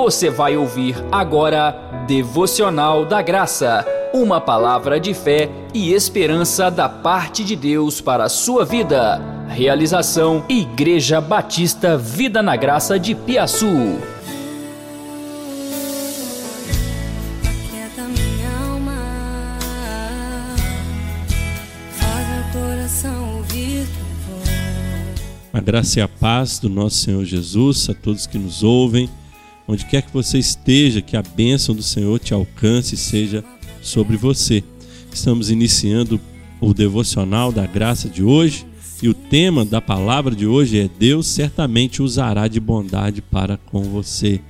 Você vai ouvir agora Devocional da Graça, uma palavra de fé e esperança da parte de Deus para a sua vida. Realização Igreja Batista Vida na Graça de Piaçu. A graça e a paz do nosso Senhor Jesus a todos que nos ouvem, onde quer que você esteja, que a bênção do Senhor te alcance e seja sobre você. Estamos iniciando o devocional da graça de hoje e o tema da palavra de hoje é Deus certamente usará de bondade para com você.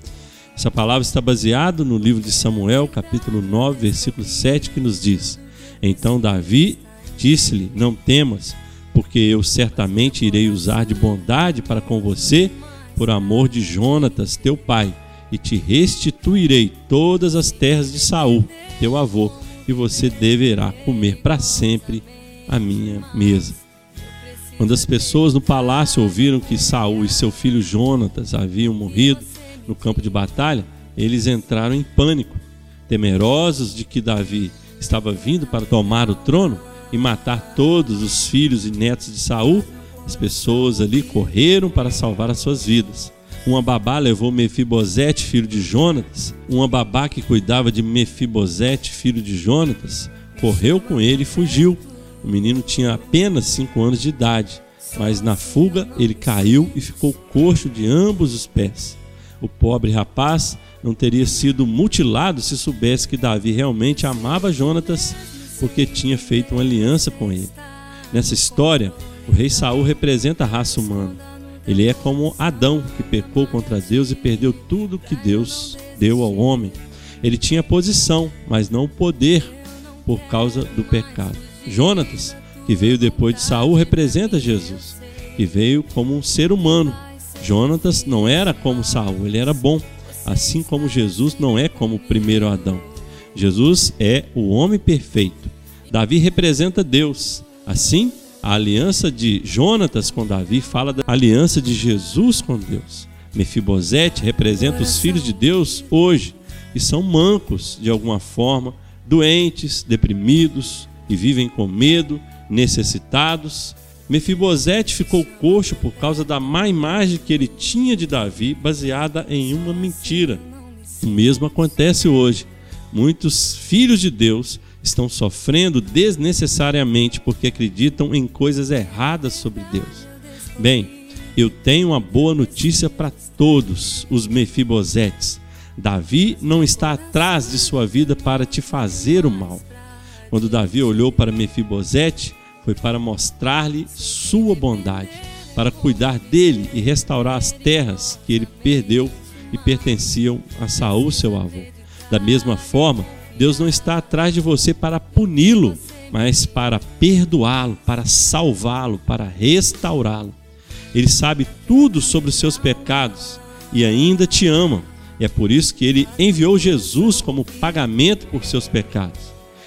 Essa palavra está baseada no livro de Samuel, capítulo 9, versículo 7, que nos diz: Então Davi disse-lhe: Não temas, porque eu certamente irei usar de bondade para com você, por amor de Jonatas, teu pai, e te restituirei todas as terras de Saul, teu avô, e você deverá comer para sempre a minha mesa. Quando as pessoas no palácio ouviram que Saul e seu filho Jonatas haviam morrido no campo de batalha, eles entraram em pânico, temerosos de que Davi estava vindo para tomar o trono e matar todos os filhos e netos de Saul. As pessoas ali correram para salvar as suas vidas. Uma babá levou Mefibosete, filho de Jonatas. Uma babá que cuidava de Mefibosete, filho de Jonatas, correu com ele e fugiu. O menino tinha apenas cinco anos de idade, mas na fuga ele caiu e ficou coxo de ambos os pés. O pobre rapaz não teria sido mutilado se soubesse que Davi realmente amava Jonatas, porque tinha feito uma aliança com ele. Nessa história, o rei Saul representa a raça humana. Ele é como Adão, que pecou contra Deus e perdeu tudo que Deus deu ao homem. Ele tinha posição, mas não poder por causa do pecado. Jonatas, que veio depois de Saul, representa Jesus, que veio como um ser humano. Jonatas não era como Saul, ele era bom, assim como Jesus não é como o primeiro Adão. Jesus é o homem perfeito. Davi representa Deus. Assim, a aliança de Jonatas com Davi fala da aliança de Jesus com Deus. Mefibosete representa os filhos de Deus hoje, que são mancos de alguma forma, doentes, deprimidos e vivem com medo, necessitados. Mefibosete ficou coxo por causa da má imagem que ele tinha de Davi, baseada em uma mentira. O mesmo acontece hoje. Muitos filhos de Deus estão sofrendo desnecessariamente porque acreditam em coisas erradas sobre Deus. Bem, eu tenho uma boa notícia para todos os Mefibosetes. Davi não está atrás de sua vida para te fazer o mal. Quando Davi olhou para Mefibosete, foi para mostrar-lhe sua bondade, para cuidar dele e restaurar as terras que ele perdeu e pertenciam a Saul, seu avô. Da mesma forma, Deus não está atrás de você para puni-lo, mas para perdoá-lo, para salvá-lo, para restaurá-lo. Ele sabe tudo sobre os seus pecados e ainda te ama. E é por isso que ele enviou Jesus como pagamento por seus pecados.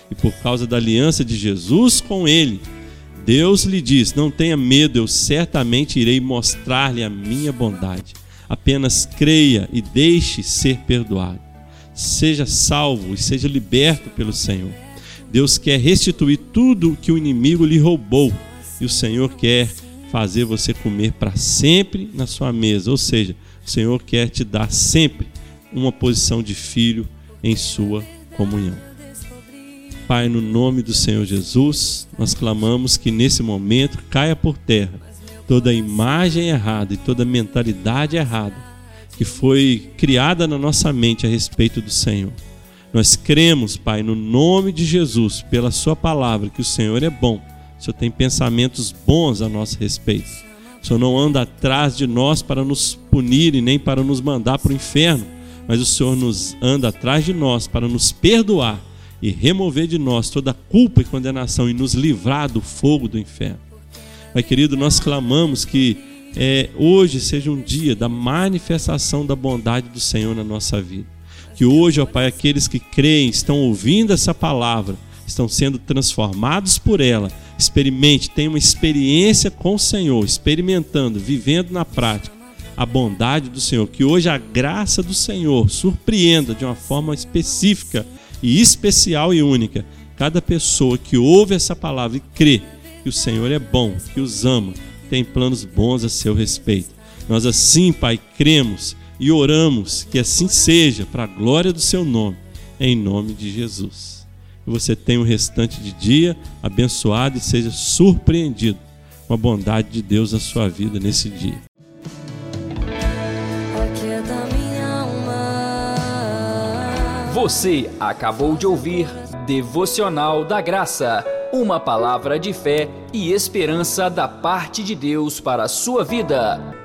E por causa da aliança de Jesus com ele, Deus lhe diz: Não tenha medo, eu certamente irei mostrar-lhe a minha bondade. Apenas creia e deixe ser perdoado. Seja salvo e seja liberto pelo Senhor. Deus quer restituir tudo que o inimigo lhe roubou e o Senhor quer fazer você comer para sempre na sua mesa. Ou seja, o Senhor quer te dar sempre uma posição de filho em sua comunhão. Pai, no nome do Senhor Jesus, nós clamamos que nesse momento caia por terra toda imagem errada e toda mentalidade errada que foi criada na nossa mente a respeito do Senhor. Nós cremos, Pai, no nome de Jesus, pela Sua palavra, que o Senhor é bom. O Senhor tem pensamentos bons a nosso respeito. O Senhor não anda atrás de nós para nos punir e nem para nos mandar para o inferno, mas o Senhor nos anda atrás de nós para nos perdoar e remover de nós toda culpa e condenação e nos livrar do fogo do inferno. Pai querido, nós clamamos que é, hoje seja um dia da manifestação da bondade do Senhor na nossa vida. Que hoje, ó Pai, aqueles que creem, estão ouvindo essa palavra, estão sendo transformados por ela. Experimente, tenha uma experiência com o Senhor, experimentando, vivendo na prática a bondade do Senhor, que hoje a graça do Senhor surpreenda de uma forma específica e especial e única cada pessoa que ouve essa palavra e crê que o Senhor é bom, que os ama, tem planos bons a seu respeito. Nós assim, Pai, cremos e oramos que assim seja, para a glória do seu nome, em nome de Jesus. Que você tenha um restante de dia abençoado e seja surpreendido com a bondade de Deus na sua vida nesse dia. Você acabou de ouvir Devocional da Graça, uma palavra de fé e esperança da parte de Deus para a sua vida.